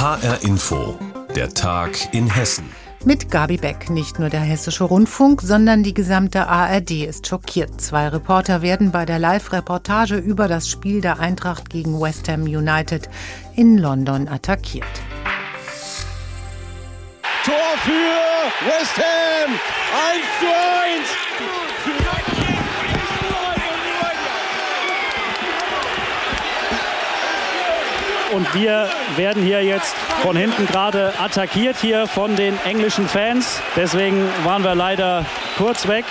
HR Info, der Tag in Hessen. Mit Gabi Beck. Nicht nur der Hessische Rundfunk, sondern die gesamte ARD ist schockiert. Zwei Reporter werden bei der Live-Reportage über das Spiel der Eintracht gegen West Ham United in London attackiert. Tor für West Ham! 1 zu 1! Und wir werden hier jetzt von hinten gerade attackiert hier von den englischen Fans. Deswegen waren wir leider kurz weg.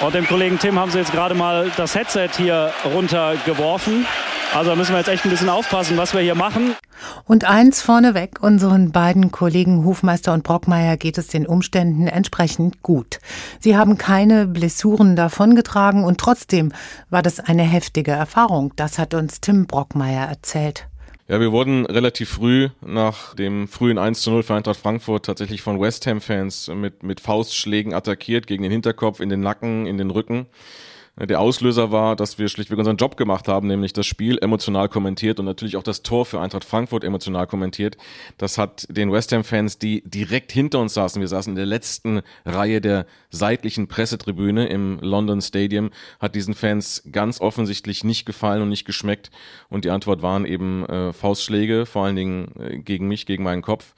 Und dem Kollegen Tim haben sie jetzt gerade mal das Headset hier runtergeworfen. Also müssen wir jetzt echt ein bisschen aufpassen, was wir hier machen. Und eins vorneweg, unseren beiden Kollegen Hufmeister und Brockmeier geht es den Umständen entsprechend gut. Sie haben keine Blessuren davongetragen und trotzdem war das eine heftige Erfahrung. Das hat uns Tim Brockmeier erzählt. Ja, wir wurden relativ früh nach dem frühen 1 zu 0 für Eintracht Frankfurt tatsächlich von West Ham-Fans mit, mit Faustschlägen attackiert, gegen den Hinterkopf, in den Nacken, in den Rücken. Der Auslöser war, dass wir schlichtweg unseren Job gemacht haben, nämlich das Spiel emotional kommentiert und natürlich auch das Tor für Eintracht Frankfurt emotional kommentiert. Das hat den West Ham-Fans, die direkt hinter uns saßen, wir saßen in der letzten Reihe der seitlichen Pressetribüne im London Stadium, hat diesen Fans ganz offensichtlich nicht gefallen und nicht geschmeckt. Und die Antwort waren eben äh, Faustschläge, vor allen Dingen äh, gegen mich, gegen meinen Kopf.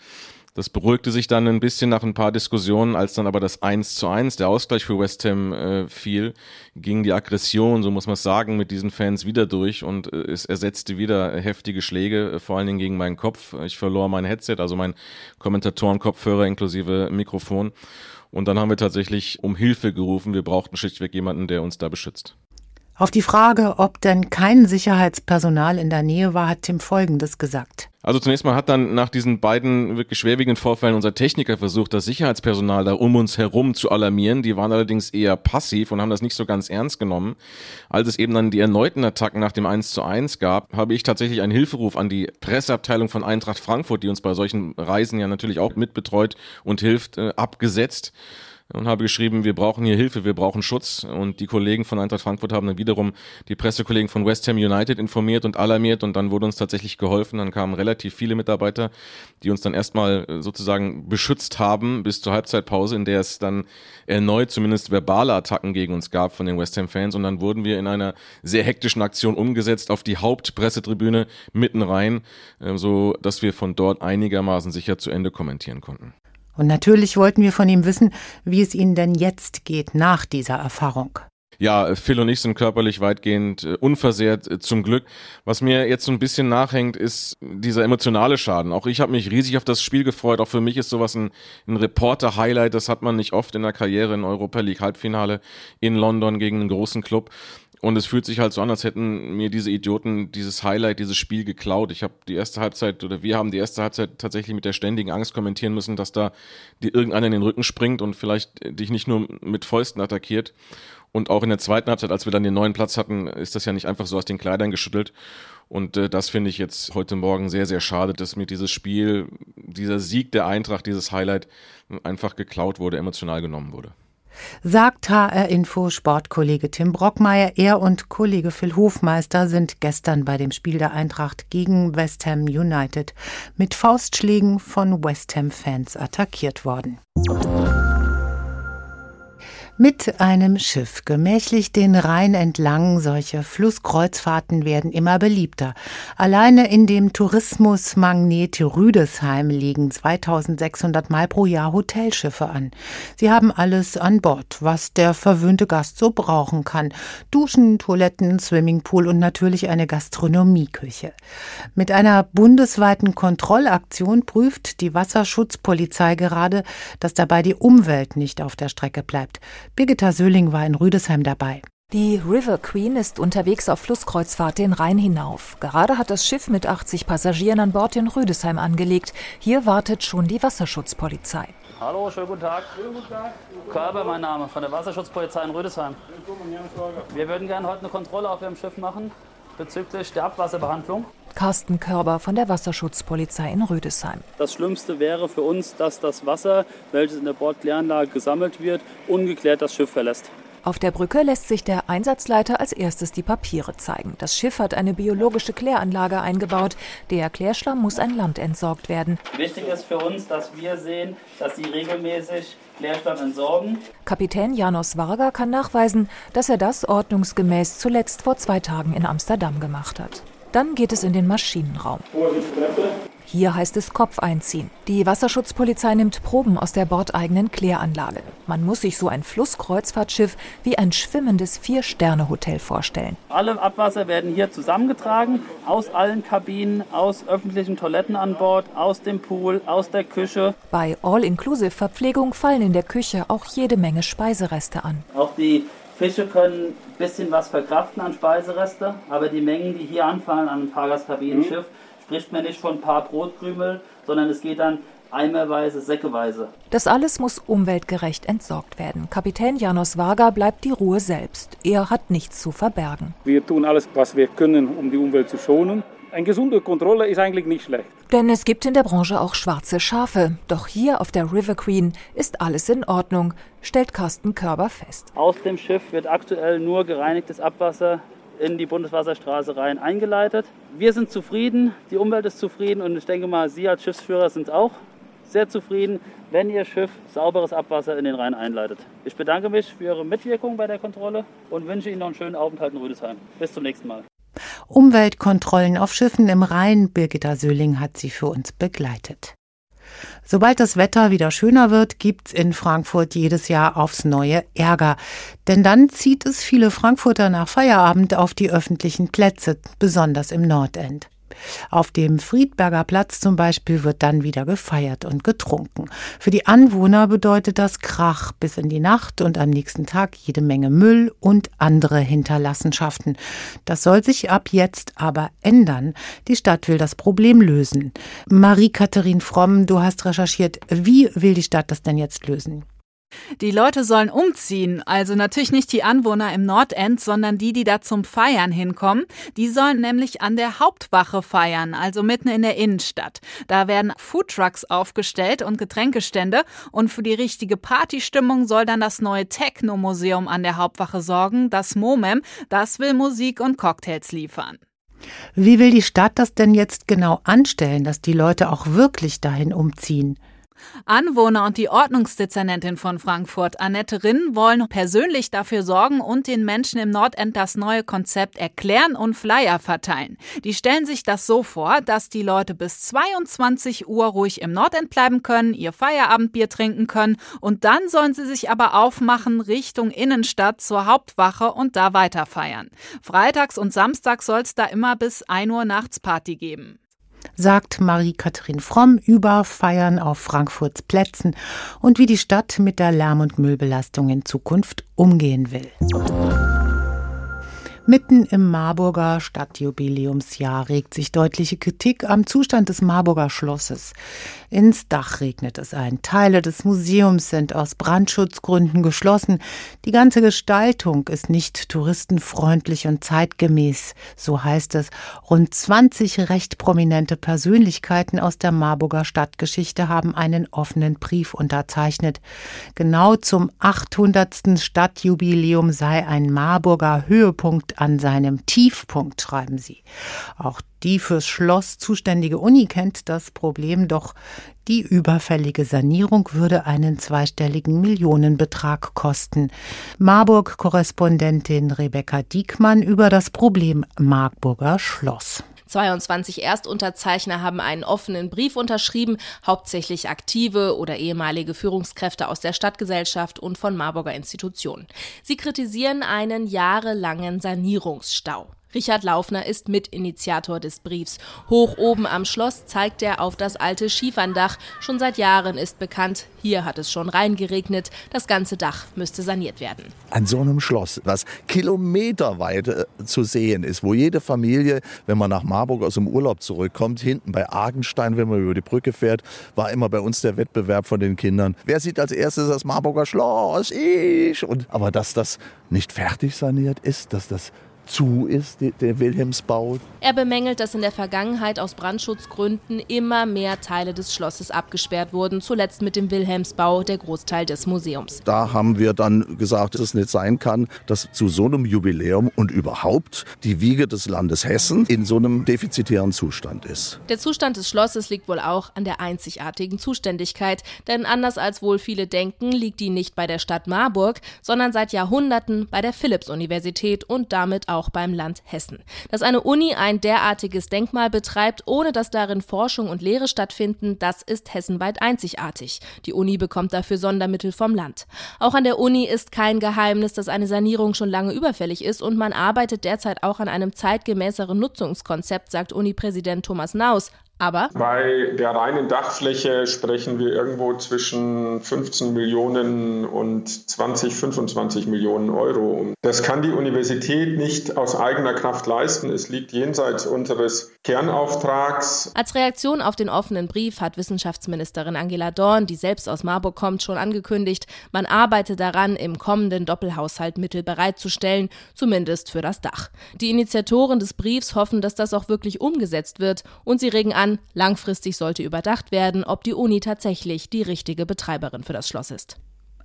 Das beruhigte sich dann ein bisschen nach ein paar Diskussionen, als dann aber das 1 zu 1, der Ausgleich für West Ham äh, fiel, ging die Aggression, so muss man es sagen, mit diesen Fans wieder durch und äh, es ersetzte wieder heftige Schläge, äh, vor allen Dingen gegen meinen Kopf. Ich verlor mein Headset, also mein Kommentatorenkopfhörer inklusive Mikrofon. Und dann haben wir tatsächlich um Hilfe gerufen. Wir brauchten schlichtweg jemanden, der uns da beschützt. Auf die Frage, ob denn kein Sicherheitspersonal in der Nähe war, hat Tim Folgendes gesagt. Also zunächst mal hat dann nach diesen beiden wirklich schwerwiegenden Vorfällen unser Techniker versucht, das Sicherheitspersonal da um uns herum zu alarmieren. Die waren allerdings eher passiv und haben das nicht so ganz ernst genommen. Als es eben dann die erneuten Attacken nach dem 1 zu 1 gab, habe ich tatsächlich einen Hilferuf an die Presseabteilung von Eintracht Frankfurt, die uns bei solchen Reisen ja natürlich auch mitbetreut und hilft, äh, abgesetzt und habe geschrieben, wir brauchen hier Hilfe, wir brauchen Schutz. Und die Kollegen von Eintracht Frankfurt haben dann wiederum die Pressekollegen von West Ham United informiert und alarmiert und dann wurde uns tatsächlich geholfen. Dann kamen relativ viele Mitarbeiter, die uns dann erstmal äh, sozusagen beschützt haben bis zur Halbzeitpause, in der es dann erneut zumindest verbale Attacken gegen uns gab von den West Ham Fans. Und dann wurden wir in einer sehr hektischen Aktion umgesetzt auf die Hauptpressetribüne mitten rein, äh, so dass wir von dort einigermaßen sicher zu Ende kommentieren konnten. Und natürlich wollten wir von ihm wissen, wie es Ihnen denn jetzt geht nach dieser Erfahrung. Ja, Phil und ich sind körperlich weitgehend äh, unversehrt, äh, zum Glück. Was mir jetzt so ein bisschen nachhängt, ist dieser emotionale Schaden. Auch ich habe mich riesig auf das Spiel gefreut. Auch für mich ist sowas ein, ein Reporter-Highlight. Das hat man nicht oft in der Karriere in Europa League Halbfinale in London gegen einen großen Club. Und es fühlt sich halt so an, als hätten mir diese Idioten dieses Highlight, dieses Spiel geklaut. Ich habe die erste Halbzeit oder wir haben die erste Halbzeit tatsächlich mit der ständigen Angst kommentieren müssen, dass da dir irgendeiner in den Rücken springt und vielleicht dich nicht nur mit Fäusten attackiert. Und auch in der zweiten Halbzeit, als wir dann den neuen Platz hatten, ist das ja nicht einfach so aus den Kleidern geschüttelt. Und äh, das finde ich jetzt heute Morgen sehr, sehr schade, dass mir dieses Spiel, dieser Sieg der Eintracht, dieses Highlight einfach geklaut wurde, emotional genommen wurde sagt HR Info Sportkollege Tim Brockmeier. Er und Kollege Phil Hofmeister sind gestern bei dem Spiel der Eintracht gegen West Ham United mit Faustschlägen von West Ham Fans attackiert worden mit einem Schiff gemächlich den Rhein entlang. Solche Flusskreuzfahrten werden immer beliebter. Alleine in dem Tourismusmagnet Rüdesheim liegen 2600 Mal pro Jahr Hotelschiffe an. Sie haben alles an Bord, was der verwöhnte Gast so brauchen kann. Duschen, Toiletten, Swimmingpool und natürlich eine Gastronomieküche. Mit einer bundesweiten Kontrollaktion prüft die Wasserschutzpolizei gerade, dass dabei die Umwelt nicht auf der Strecke bleibt. Birgitta Söhling war in Rüdesheim dabei. Die River Queen ist unterwegs auf Flusskreuzfahrt den Rhein hinauf. Gerade hat das Schiff mit 80 Passagieren an Bord in Rüdesheim angelegt. Hier wartet schon die Wasserschutzpolizei. Hallo, schönen guten Tag. Schönen guten Tag. Körber, mein Name, von der Wasserschutzpolizei in Rüdesheim. Wir würden gerne heute eine Kontrolle auf Ihrem Schiff machen bezüglich der Abwasserbehandlung. Carsten Körber von der Wasserschutzpolizei in Rüdesheim. Das Schlimmste wäre für uns, dass das Wasser, welches in der Bordkläranlage gesammelt wird, ungeklärt das Schiff verlässt. Auf der Brücke lässt sich der Einsatzleiter als erstes die Papiere zeigen. Das Schiff hat eine biologische Kläranlage eingebaut. Der Klärschlamm muss an Land entsorgt werden. Wichtig ist für uns, dass wir sehen, dass sie regelmäßig Klärschlamm entsorgen. Kapitän Janos Varga kann nachweisen, dass er das ordnungsgemäß zuletzt vor zwei Tagen in Amsterdam gemacht hat. Dann geht es in den Maschinenraum. Hier heißt es Kopf einziehen. Die Wasserschutzpolizei nimmt Proben aus der bordeigenen Kläranlage. Man muss sich so ein Flusskreuzfahrtschiff wie ein schwimmendes Vier-Sterne-Hotel vorstellen. Alle Abwasser werden hier zusammengetragen, aus allen Kabinen, aus öffentlichen Toiletten an Bord, aus dem Pool, aus der Küche. Bei All-Inclusive-Verpflegung fallen in der Küche auch jede Menge Speisereste an. Auch die Fische können ein bisschen was verkraften an Speisereste, aber die Mengen, die hier anfallen an ein Fahrgastkabinenschiff, spricht man nicht von ein paar Brotkrümel, sondern es geht dann eimerweise, säckeweise. Das alles muss umweltgerecht entsorgt werden. Kapitän Janos Wager bleibt die Ruhe selbst. Er hat nichts zu verbergen. Wir tun alles, was wir können, um die Umwelt zu schonen. Eine gesunde Kontrolle ist eigentlich nicht schlecht. Denn es gibt in der Branche auch schwarze Schafe. Doch hier auf der River Queen ist alles in Ordnung, stellt Carsten Körber fest. Aus dem Schiff wird aktuell nur gereinigtes Abwasser in die Bundeswasserstraße rein eingeleitet. Wir sind zufrieden, die Umwelt ist zufrieden und ich denke mal, Sie als Schiffsführer sind auch sehr zufrieden, wenn Ihr Schiff sauberes Abwasser in den Rhein einleitet. Ich bedanke mich für Ihre Mitwirkung bei der Kontrolle und wünsche Ihnen noch einen schönen Aufenthalt in Rüdesheim. Bis zum nächsten Mal. Umweltkontrollen auf Schiffen im Rhein, Birgitta Söhling hat sie für uns begleitet. Sobald das Wetter wieder schöner wird, gibt's in Frankfurt jedes Jahr aufs neue Ärger. Denn dann zieht es viele Frankfurter nach Feierabend auf die öffentlichen Plätze, besonders im Nordend. Auf dem Friedberger Platz zum Beispiel wird dann wieder gefeiert und getrunken. Für die Anwohner bedeutet das Krach bis in die Nacht und am nächsten Tag jede Menge Müll und andere Hinterlassenschaften. Das soll sich ab jetzt aber ändern. Die Stadt will das Problem lösen. Marie-Katharin Fromm, du hast recherchiert. Wie will die Stadt das denn jetzt lösen? Die Leute sollen umziehen, also natürlich nicht die Anwohner im Nordend, sondern die, die da zum Feiern hinkommen. Die sollen nämlich an der Hauptwache feiern, also mitten in der Innenstadt. Da werden Foodtrucks aufgestellt und Getränkestände und für die richtige Partystimmung soll dann das neue Techno-Museum an der Hauptwache sorgen, das MOMEM. Das will Musik und Cocktails liefern. Wie will die Stadt das denn jetzt genau anstellen, dass die Leute auch wirklich dahin umziehen? Anwohner und die Ordnungsdezernentin von Frankfurt, Annette Rinn, wollen persönlich dafür sorgen und den Menschen im Nordend das neue Konzept erklären und Flyer verteilen. Die stellen sich das so vor, dass die Leute bis 22 Uhr ruhig im Nordend bleiben können, ihr Feierabendbier trinken können und dann sollen sie sich aber aufmachen Richtung Innenstadt zur Hauptwache und da weiter feiern. Freitags und Samstags soll es da immer bis 1 Uhr nachts Party geben sagt Marie-Kathrin Fromm über Feiern auf Frankfurts Plätzen und wie die Stadt mit der Lärm- und Müllbelastung in Zukunft umgehen will. Mitten im Marburger Stadtjubiläumsjahr regt sich deutliche Kritik am Zustand des Marburger Schlosses. Ins Dach regnet es ein. Teile des Museums sind aus Brandschutzgründen geschlossen. Die ganze Gestaltung ist nicht touristenfreundlich und zeitgemäß, so heißt es. Rund 20 recht prominente Persönlichkeiten aus der Marburger Stadtgeschichte haben einen offenen Brief unterzeichnet. Genau zum 800. Stadtjubiläum sei ein Marburger Höhepunkt an seinem Tiefpunkt, schreiben sie. Auch die fürs Schloss zuständige Uni kennt das Problem, doch die überfällige Sanierung würde einen zweistelligen Millionenbetrag kosten. Marburg-Korrespondentin Rebecca Diekmann über das Problem Marburger Schloss. 22 Erstunterzeichner haben einen offenen Brief unterschrieben, hauptsächlich aktive oder ehemalige Führungskräfte aus der Stadtgesellschaft und von Marburger Institutionen. Sie kritisieren einen jahrelangen Sanierungsstau. Richard Laufner ist Mitinitiator des Briefs. Hoch oben am Schloss zeigt er auf das alte Schieferndach. Schon seit Jahren ist bekannt, hier hat es schon reingeregnet. Das ganze Dach müsste saniert werden. An so einem Schloss, was kilometerweit äh, zu sehen ist, wo jede Familie, wenn man nach Marburg aus dem Urlaub zurückkommt, hinten bei Argenstein, wenn man über die Brücke fährt, war immer bei uns der Wettbewerb von den Kindern. Wer sieht als erstes das Marburger Schloss? Ich! Und, aber dass das nicht fertig saniert ist, dass das zu ist, der Wilhelmsbau. Er bemängelt, dass in der Vergangenheit aus Brandschutzgründen immer mehr Teile des Schlosses abgesperrt wurden, zuletzt mit dem Wilhelmsbau, der Großteil des Museums. Da haben wir dann gesagt, dass es nicht sein kann, dass zu so einem Jubiläum und überhaupt die Wiege des Landes Hessen in so einem defizitären Zustand ist. Der Zustand des Schlosses liegt wohl auch an der einzigartigen Zuständigkeit, denn anders als wohl viele denken, liegt die nicht bei der Stadt Marburg, sondern seit Jahrhunderten bei der Philipps-Universität und damit auch beim Land Hessen. Dass eine Uni ein derartiges Denkmal betreibt, ohne dass darin Forschung und Lehre stattfinden, das ist hessenweit einzigartig. Die Uni bekommt dafür Sondermittel vom Land. Auch an der Uni ist kein Geheimnis, dass eine Sanierung schon lange überfällig ist und man arbeitet derzeit auch an einem zeitgemäßeren Nutzungskonzept, sagt Uni-Präsident Thomas Naus. Aber bei der reinen Dachfläche sprechen wir irgendwo zwischen 15 Millionen und 20, 25 Millionen Euro. Das kann die Universität nicht aus eigener Kraft leisten. Es liegt jenseits unseres Kernauftrags. Als Reaktion auf den offenen Brief hat Wissenschaftsministerin Angela Dorn, die selbst aus Marburg kommt, schon angekündigt, man arbeite daran, im kommenden Doppelhaushalt Mittel bereitzustellen, zumindest für das Dach. Die Initiatoren des Briefs hoffen, dass das auch wirklich umgesetzt wird und sie regen an, an, langfristig sollte überdacht werden, ob die Uni tatsächlich die richtige Betreiberin für das Schloss ist.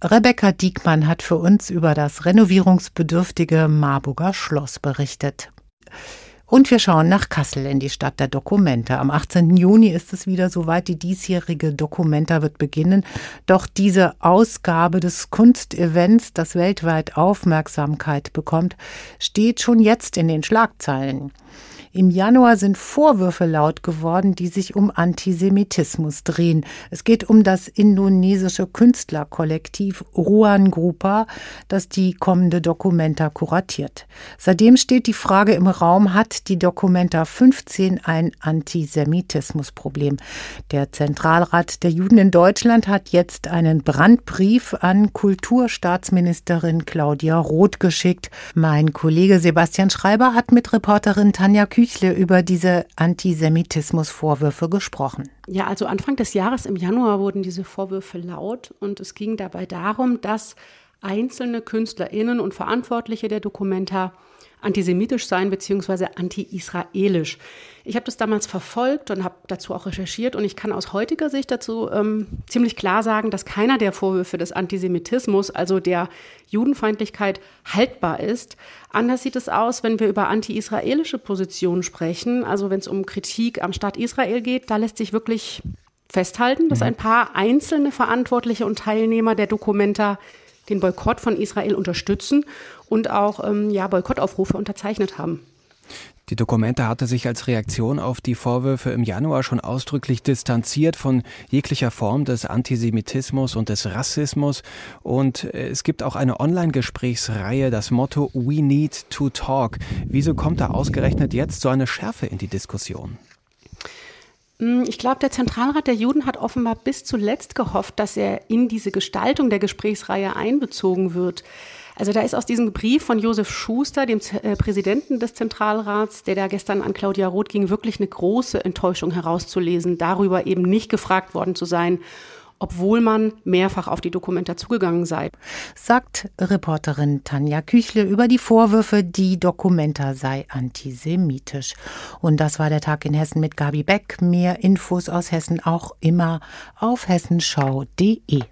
Rebecca Diekmann hat für uns über das renovierungsbedürftige Marburger Schloss berichtet. Und wir schauen nach Kassel in die Stadt der Dokumenta. Am 18. Juni ist es wieder soweit. Die diesjährige Dokumenta wird beginnen. Doch diese Ausgabe des Kunstevents, das weltweit Aufmerksamkeit bekommt, steht schon jetzt in den Schlagzeilen. Im Januar sind Vorwürfe laut geworden, die sich um Antisemitismus drehen. Es geht um das indonesische Künstlerkollektiv Ruan Grupa, das die kommende Dokumenta kuratiert. Seitdem steht die Frage im Raum, hat die Dokumenta 15 ein Antisemitismusproblem? Der Zentralrat der Juden in Deutschland hat jetzt einen Brandbrief an Kulturstaatsministerin Claudia Roth geschickt. Mein Kollege Sebastian Schreiber hat mit Reporterin Tanja Kühn Küchle über diese Antisemitismusvorwürfe gesprochen. Ja, also Anfang des Jahres im Januar wurden diese Vorwürfe laut und es ging dabei darum, dass einzelne KünstlerInnen und Verantwortliche der Dokumenta antisemitisch sein bzw. anti-israelisch. Ich habe das damals verfolgt und habe dazu auch recherchiert und ich kann aus heutiger Sicht dazu ähm, ziemlich klar sagen, dass keiner der Vorwürfe des Antisemitismus, also der Judenfeindlichkeit, haltbar ist. Anders sieht es aus, wenn wir über anti-israelische Positionen sprechen, also wenn es um Kritik am Staat Israel geht, da lässt sich wirklich festhalten, dass mhm. ein paar einzelne Verantwortliche und Teilnehmer der Dokumenta den Boykott von Israel unterstützen und auch ähm, ja, Boykottaufrufe unterzeichnet haben. Die Dokumente hatte sich als Reaktion auf die Vorwürfe im Januar schon ausdrücklich distanziert von jeglicher Form des Antisemitismus und des Rassismus. Und äh, es gibt auch eine Online-Gesprächsreihe, das Motto We Need to Talk. Wieso kommt da ausgerechnet jetzt so eine Schärfe in die Diskussion? Hm, ich glaube, der Zentralrat der Juden hat offenbar bis zuletzt gehofft, dass er in diese Gestaltung der Gesprächsreihe einbezogen wird. Also da ist aus diesem Brief von Josef Schuster, dem äh, Präsidenten des Zentralrats, der da gestern an Claudia Roth ging, wirklich eine große Enttäuschung herauszulesen, darüber eben nicht gefragt worden zu sein, obwohl man mehrfach auf die Dokumenta zugegangen sei. Sagt Reporterin Tanja Küchle über die Vorwürfe, die Dokumenta sei antisemitisch. Und das war der Tag in Hessen mit Gabi Beck. Mehr Infos aus Hessen auch immer auf hessenschau.de.